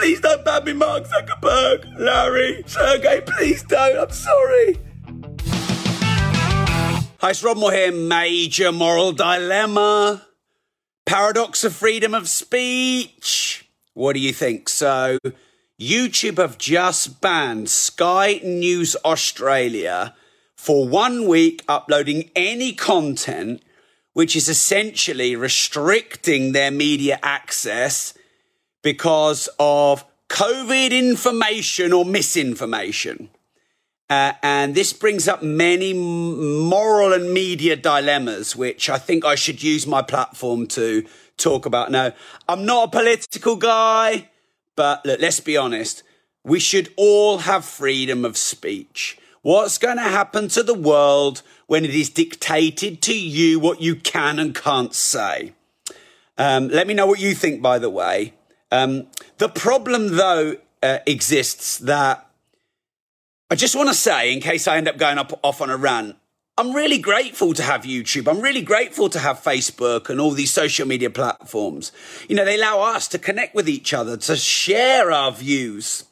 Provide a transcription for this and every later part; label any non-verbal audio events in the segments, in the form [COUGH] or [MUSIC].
Please don't ban me, Mark Zuckerberg, Larry, Sergey. Please don't. I'm sorry. Hi, it's Rob Moore here. Major moral dilemma. Paradox of freedom of speech. What do you think? So, YouTube have just banned Sky News Australia for one week uploading any content which is essentially restricting their media access because of COVID information or misinformation. Uh, and this brings up many moral and media dilemmas, which I think I should use my platform to talk about. Now, I'm not a political guy, but look, let's be honest. We should all have freedom of speech. What's going to happen to the world when it is dictated to you what you can and can't say? Um, let me know what you think, by the way. Um, the problem, though, uh, exists that I just want to say, in case I end up going up off on a rant, I'm really grateful to have YouTube. I'm really grateful to have Facebook and all these social media platforms. You know, they allow us to connect with each other, to share our views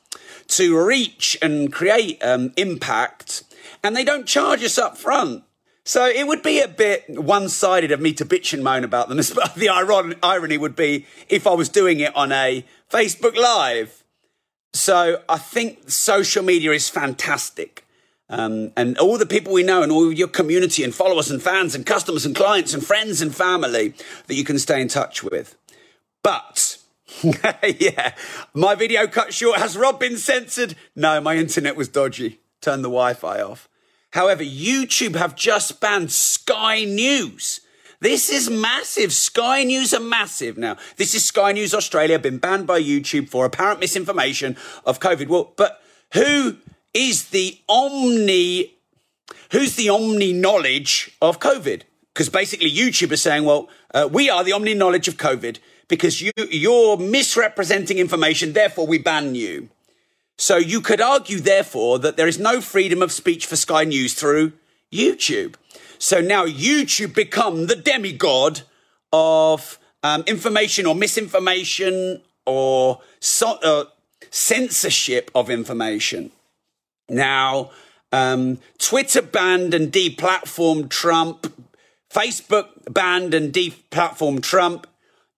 to reach and create um, impact, and they don't charge us up front. So it would be a bit one sided of me to bitch and moan about them. [LAUGHS] the irony would be if I was doing it on a Facebook Live. So I think social media is fantastic. Um, and all the people we know and all your community and followers and fans and customers and clients and friends and family that you can stay in touch with. But [LAUGHS] yeah. My video cut short. Has Rob been censored? No, my internet was dodgy. Turn the Wi Fi off. However, YouTube have just banned Sky News. This is massive. Sky News are massive. Now, this is Sky News Australia, been banned by YouTube for apparent misinformation of COVID. Well, but who is the omni, who's the omni knowledge of COVID? Because basically YouTube is saying, well, uh, we are the omni knowledge of COVID because you, you're misrepresenting information, therefore we ban you. So you could argue, therefore, that there is no freedom of speech for Sky News through YouTube. So now YouTube become the demigod of um, information or misinformation or so, uh, censorship of information. Now, um, Twitter banned and deplatformed Trump. Facebook banned and deplatformed Trump.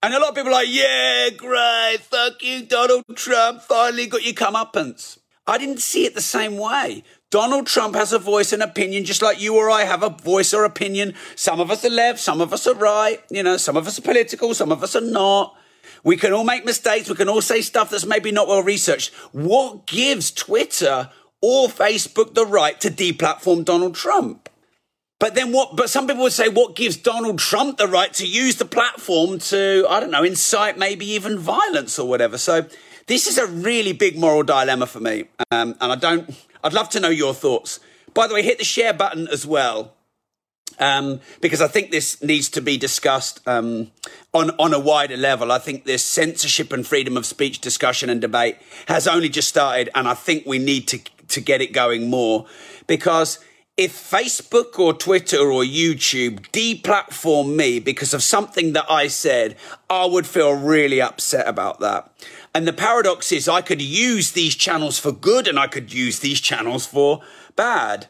And a lot of people are like, yeah, great, fuck you, Donald Trump, finally got your comeuppance. I didn't see it the same way. Donald Trump has a voice and opinion, just like you or I have a voice or opinion. Some of us are left, some of us are right, you know, some of us are political, some of us are not. We can all make mistakes, we can all say stuff that's maybe not well researched. What gives Twitter or Facebook the right to deplatform Donald Trump? But then what, but some people would say, what gives Donald Trump the right to use the platform to, I don't know, incite maybe even violence or whatever? So this is a really big moral dilemma for me. Um, and I don't, I'd love to know your thoughts. By the way, hit the share button as well. Um, because I think this needs to be discussed um, on on a wider level. I think this censorship and freedom of speech discussion and debate has only just started, and I think we need to to get it going more because if Facebook or Twitter or YouTube deplatform me because of something that I said, I would feel really upset about that. And the paradox is I could use these channels for good and I could use these channels for bad.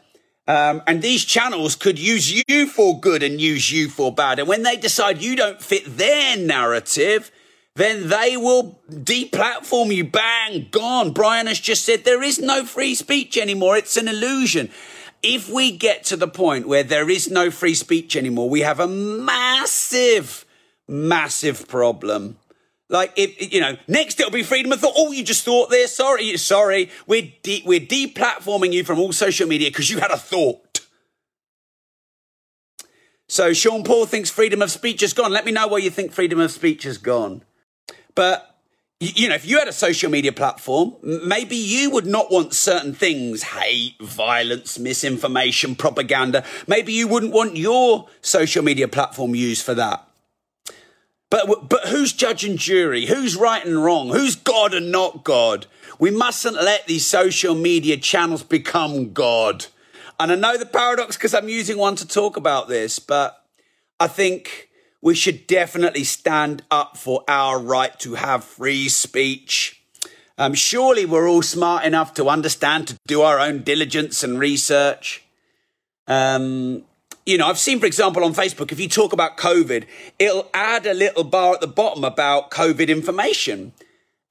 Um, and these channels could use you for good and use you for bad. And when they decide you don't fit their narrative, then they will deplatform you. Bang, gone. Brian has just said there is no free speech anymore. It's an illusion if we get to the point where there is no free speech anymore, we have a massive, massive problem. Like, if, you know, next it'll be freedom of thought. Oh, you just thought there. Sorry, sorry. We're, de- we're deplatforming you from all social media because you had a thought. So Sean Paul thinks freedom of speech is gone. Let me know where you think freedom of speech is gone. But you know, if you had a social media platform, maybe you would not want certain things hate, violence, misinformation, propaganda. Maybe you wouldn't want your social media platform used for that. But, but who's judge and jury? Who's right and wrong? Who's God and not God? We mustn't let these social media channels become God. And I know the paradox because I'm using one to talk about this, but I think we should definitely stand up for our right to have free speech. Um, surely we're all smart enough to understand to do our own diligence and research. Um, you know, I've seen, for example, on Facebook, if you talk about COVID, it'll add a little bar at the bottom about COVID information.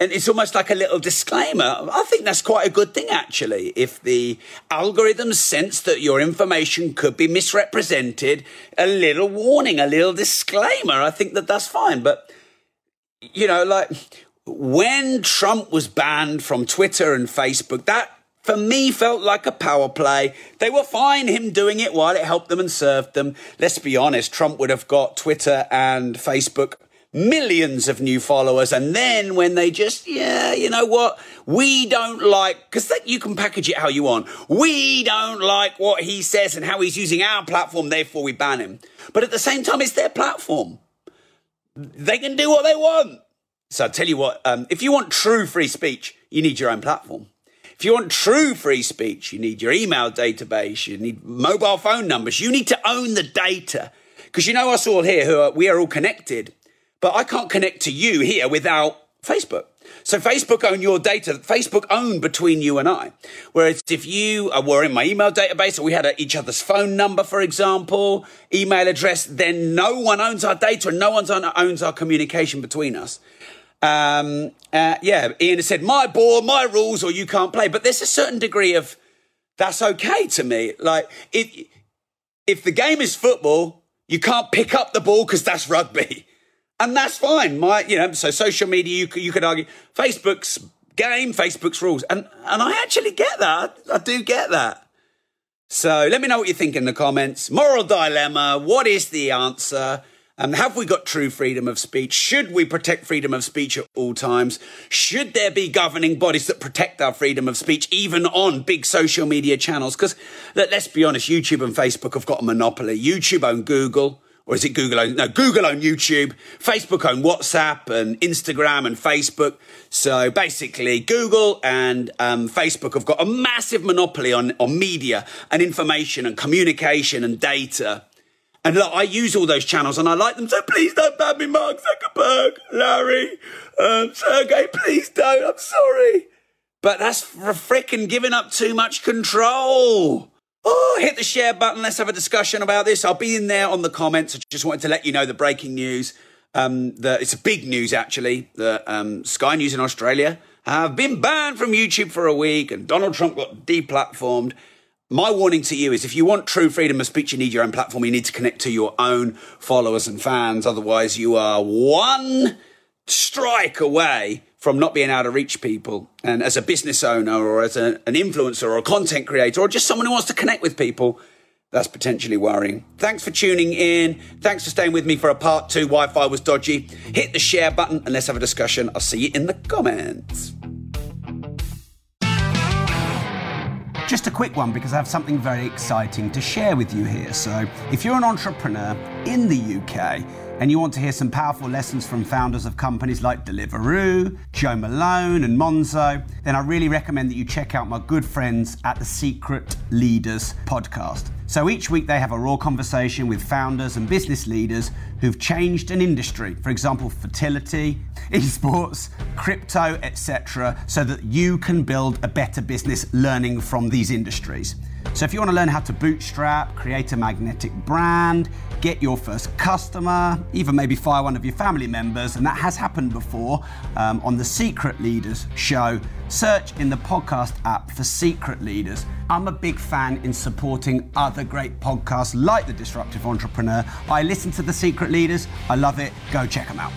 And it's almost like a little disclaimer. I think that's quite a good thing, actually. If the algorithms sense that your information could be misrepresented, a little warning, a little disclaimer, I think that that's fine. But, you know, like when Trump was banned from Twitter and Facebook, that for me felt like a power play. They were fine him doing it while it helped them and served them. Let's be honest, Trump would have got Twitter and Facebook millions of new followers. And then when they just, yeah, you know what? We don't like, because you can package it how you want. We don't like what he says and how he's using our platform, therefore we ban him. But at the same time, it's their platform. They can do what they want. So I tell you what, um, if you want true free speech, you need your own platform. If you want true free speech, you need your email database, you need mobile phone numbers, you need to own the data. Because you know us all here who are, we are all connected, but I can't connect to you here without Facebook. So Facebook own your data. Facebook own between you and I. Whereas if you were in my email database or we had each other's phone number, for example, email address, then no one owns our data and no one owns our communication between us. Um, uh, yeah, Ian has said, my ball, my rules, or you can't play. But there's a certain degree of that's okay to me. Like, it, if the game is football, you can't pick up the ball because that's rugby. [LAUGHS] And that's fine. My, you know, so social media, you could, you could argue Facebook's game, Facebook's rules. And, and I actually get that. I do get that. So let me know what you think in the comments. Moral dilemma. What is the answer? Um, have we got true freedom of speech? Should we protect freedom of speech at all times? Should there be governing bodies that protect our freedom of speech, even on big social media channels? Because let's be honest, YouTube and Facebook have got a monopoly. YouTube own Google. Or is it Google own? No, Google own YouTube. Facebook own WhatsApp and Instagram and Facebook. So basically, Google and um, Facebook have got a massive monopoly on, on media and information and communication and data. And look, I use all those channels and I like them. So please don't ban me, Mark Zuckerberg, Larry, um, Sergey. Please don't. I'm sorry. But that's for fricking giving up too much control. The share button. Let's have a discussion about this. I'll be in there on the comments. I just wanted to let you know the breaking news. Um, that it's a big news actually. That um, Sky News in Australia have been banned from YouTube for a week, and Donald Trump got deplatformed. My warning to you is if you want true freedom of speech, you need your own platform. You need to connect to your own followers and fans. Otherwise, you are one strike away from not being able to reach people. And as a business owner or as a, an influencer or a content creator or just someone who wants to connect with people, that's potentially worrying. Thanks for tuning in. Thanks for staying with me for a part two. Wi Fi was dodgy. Hit the share button and let's have a discussion. I'll see you in the comments. Just a quick one because I have something very exciting to share with you here. So, if you're an entrepreneur in the UK and you want to hear some powerful lessons from founders of companies like Deliveroo, Joe Malone, and Monzo, then I really recommend that you check out my good friends at the Secret Leaders podcast. So each week they have a raw conversation with founders and business leaders who've changed an industry, for example, fertility, [LAUGHS] esports, crypto, etc., so that you can build a better business learning from these industries. So if you want to learn how to bootstrap, create a magnetic brand, get your first customer, even maybe fire one of your family members, and that has happened before um, on the Secret Leaders show, search in the podcast app for Secret Leaders. I'm a big fan in supporting other great podcasts like The Disruptive Entrepreneur. I listen to The Secret Leaders. I love it. Go check them out.